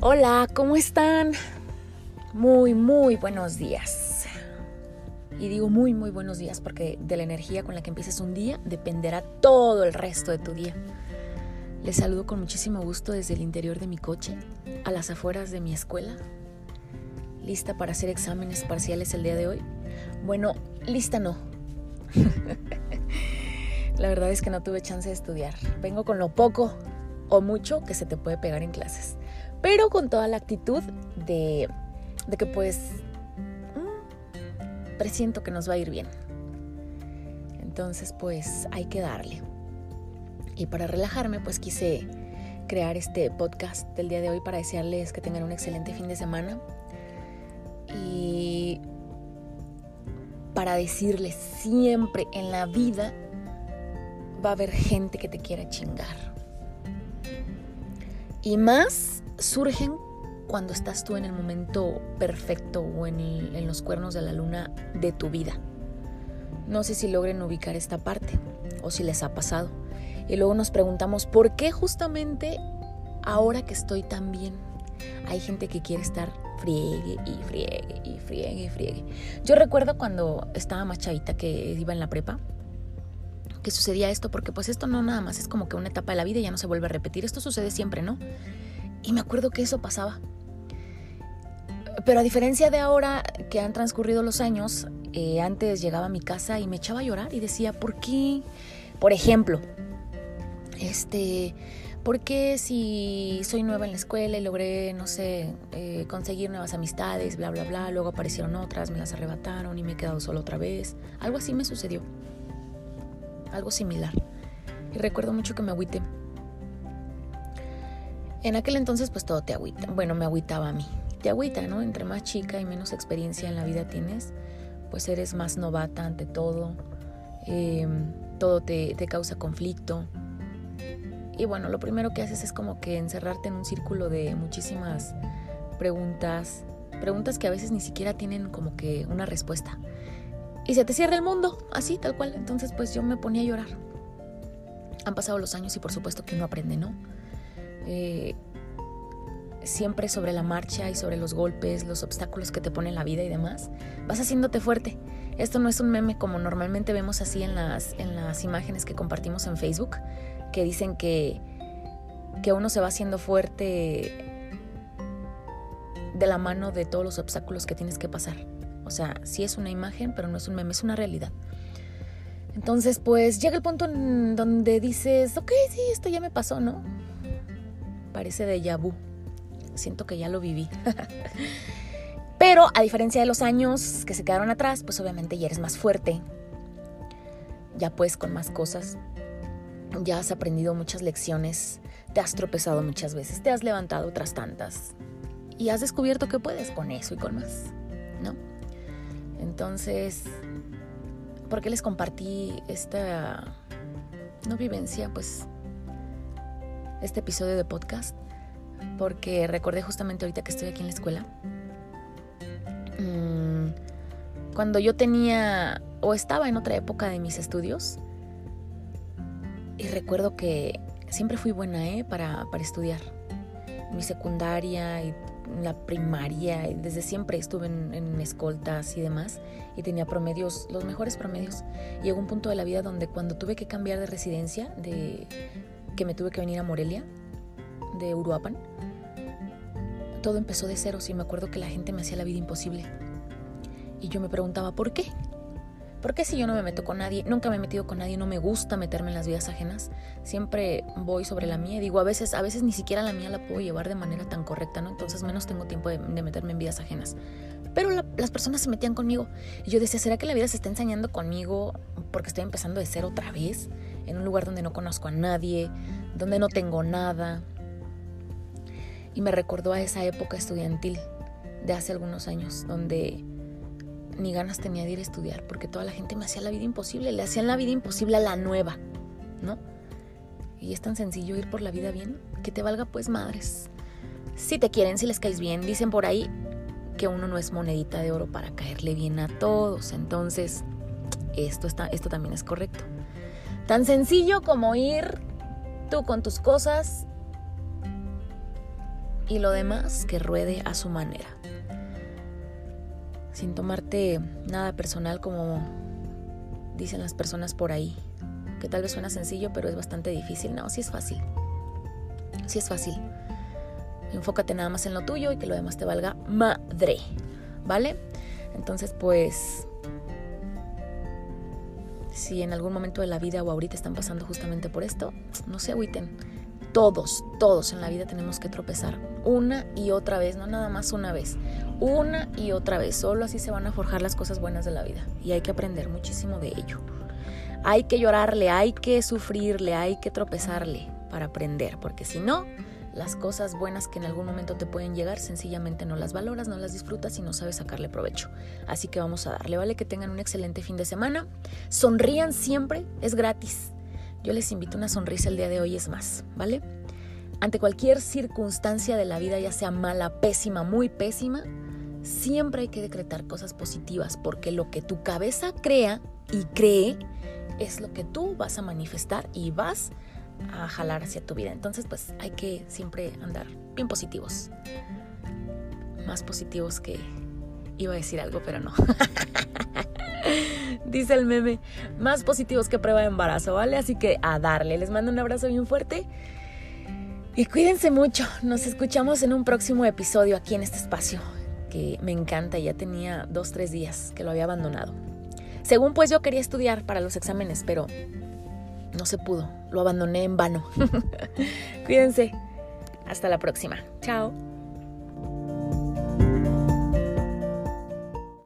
Hola, ¿cómo están? Muy, muy buenos días. Y digo muy, muy buenos días porque de la energía con la que empieces un día dependerá todo el resto de tu día. Les saludo con muchísimo gusto desde el interior de mi coche, a las afueras de mi escuela. ¿Lista para hacer exámenes parciales el día de hoy? Bueno, lista no. la verdad es que no tuve chance de estudiar. Vengo con lo poco o mucho que se te puede pegar en clases. Pero con toda la actitud de, de que pues mm, presiento que nos va a ir bien. Entonces pues hay que darle. Y para relajarme pues quise crear este podcast del día de hoy para desearles que tengan un excelente fin de semana. Y para decirles siempre en la vida va a haber gente que te quiera chingar. Y más surgen cuando estás tú en el momento perfecto o en, los cuernos de la luna de tu vida. No sé si logren ubicar esta parte o si les ha pasado. Y luego nos preguntamos, ¿por qué justamente ahora que estoy tan bien? Hay gente que quiere estar friegue y friegue y friegue y friegue. Yo recuerdo cuando estaba más chavita que iba en la prepa, que sucedía esto, porque pues esto no nada más es como que una etapa de la vida y ya no se vuelve a repetir, esto sucede siempre, ¿no? Y me acuerdo que eso pasaba. Pero a diferencia de ahora que han transcurrido los años, eh, antes llegaba a mi casa y me echaba a llorar y decía, ¿por qué? Por ejemplo, este, ¿por qué si soy nueva en la escuela y logré, no sé, eh, conseguir nuevas amistades, bla, bla, bla, luego aparecieron otras, me las arrebataron y me he quedado solo otra vez? Algo así me sucedió algo similar. Y recuerdo mucho que me agüité. En aquel entonces pues todo te agüita. Bueno, me agüitaba a mí. Te agüita, ¿no? Entre más chica y menos experiencia en la vida tienes, pues eres más novata ante todo. Em, todo te, te causa conflicto. Y bueno, lo primero que haces es como que encerrarte en un círculo de muchísimas preguntas. Preguntas que a veces ni siquiera tienen como que una respuesta y se te cierra el mundo, así, tal cual. Entonces, pues yo me ponía a llorar. Han pasado los años y por supuesto que uno aprende, ¿no? Eh, siempre sobre la marcha y sobre los golpes, los obstáculos que te pone la vida y demás, vas haciéndote fuerte. Esto no es un meme como normalmente vemos así en las, en las imágenes que compartimos en Facebook, que dicen que, que uno se va haciendo fuerte de la mano de todos los obstáculos que tienes que pasar. O sea, sí es una imagen, pero no es un meme, es una realidad. Entonces, pues llega el punto donde dices, ok, sí, esto ya me pasó, ¿no? Parece de vu. Siento que ya lo viví. pero a diferencia de los años que se quedaron atrás, pues obviamente ya eres más fuerte. Ya pues con más cosas. Ya has aprendido muchas lecciones. Te has tropezado muchas veces. Te has levantado otras tantas. Y has descubierto que puedes con eso y con más, ¿no? Entonces, ¿por qué les compartí esta no vivencia? Pues este episodio de podcast. Porque recordé justamente ahorita que estoy aquí en la escuela. Mm, cuando yo tenía o estaba en otra época de mis estudios. Y recuerdo que siempre fui buena ¿eh? para, para estudiar. Mi secundaria y la primaria, desde siempre estuve en, escoltas y demás, y tenía promedios, los mejores promedios. Llegó un punto de la vida donde cuando tuve que cambiar de residencia, de que me tuve que venir a Morelia, de Uruapan, todo empezó de cero. Sí, me acuerdo que la gente me hacía la vida imposible. Y yo me preguntaba, ¿por qué? ¿Por qué si yo no me meto con nadie? Nunca me he metido con nadie, no me gusta meterme en las vidas ajenas. Siempre voy sobre la mía. Digo, a veces, a veces ni siquiera la mía la puedo llevar de manera tan correcta, ¿no? Entonces menos tengo tiempo de, meterme en vidas ajenas. Pero las personas se metían conmigo. Y yo decía, ¿será que la vida se está ensañando conmigo porque estoy empezando de ser otra vez? En un lugar donde no conozco a nadie, donde no tengo nada. Y me recordó a esa época estudiantil de hace algunos años, donde ni ganas tenía de ir a estudiar, porque toda la gente me hacía la vida imposible, le hacían la vida imposible a la nueva, ¿no? Y es tan sencillo ir por la vida bien, que te valga pues madres. Si te quieren, si les caes bien, dicen por ahí que uno no es monedita de oro para caerle bien a todos, entonces esto, está, esto también es correcto. Tan sencillo como ir tú con tus cosas y lo demás que ruede a su manera. Sin tomarte nada personal como dicen las personas por ahí, que tal vez suena sencillo, pero es bastante difícil. No, sí es fácil. Sí es fácil. Enfócate nada más en lo tuyo y que lo demás te valga madre. ¿Vale? Entonces, pues, si en algún momento de la vida o ahorita están pasando justamente por esto, no se agüiten. Todos, todos en la vida tenemos que tropezar una y otra vez, no nada más una vez, una y otra vez. Solo así se van a forjar las cosas buenas de la vida y hay que aprender muchísimo de ello. Hay que llorarle, hay que sufrirle, hay que tropezarle para aprender, porque si no, las cosas buenas que en algún momento te pueden llegar, sencillamente no las valoras, no las disfrutas y no sabes sacarle provecho. Así que vamos a darle, ¿vale? Que tengan un excelente fin de semana. Sonrían siempre, es gratis. Yo les invito una sonrisa el día de hoy, es más, ¿vale? Ante cualquier circunstancia de la vida, ya sea mala, pésima, muy pésima, siempre hay que decretar cosas positivas, porque lo que tu cabeza crea y cree es lo que tú vas a manifestar y vas a a jalar hacia tu vida. Entonces, pues hay que siempre andar bien positivos. Más positivos que... Iba a decir algo, pero no. Dice el meme, más positivos que prueba de embarazo, ¿vale? Así que a darle. Les mando un abrazo bien fuerte. Y cuídense mucho. Nos escuchamos en un próximo episodio aquí en este espacio que me encanta. Ya tenía dos, tres días que lo había abandonado. Según pues yo quería estudiar para los exámenes, pero no se pudo, lo abandoné en vano. Cuídense. Hasta la próxima. Chao.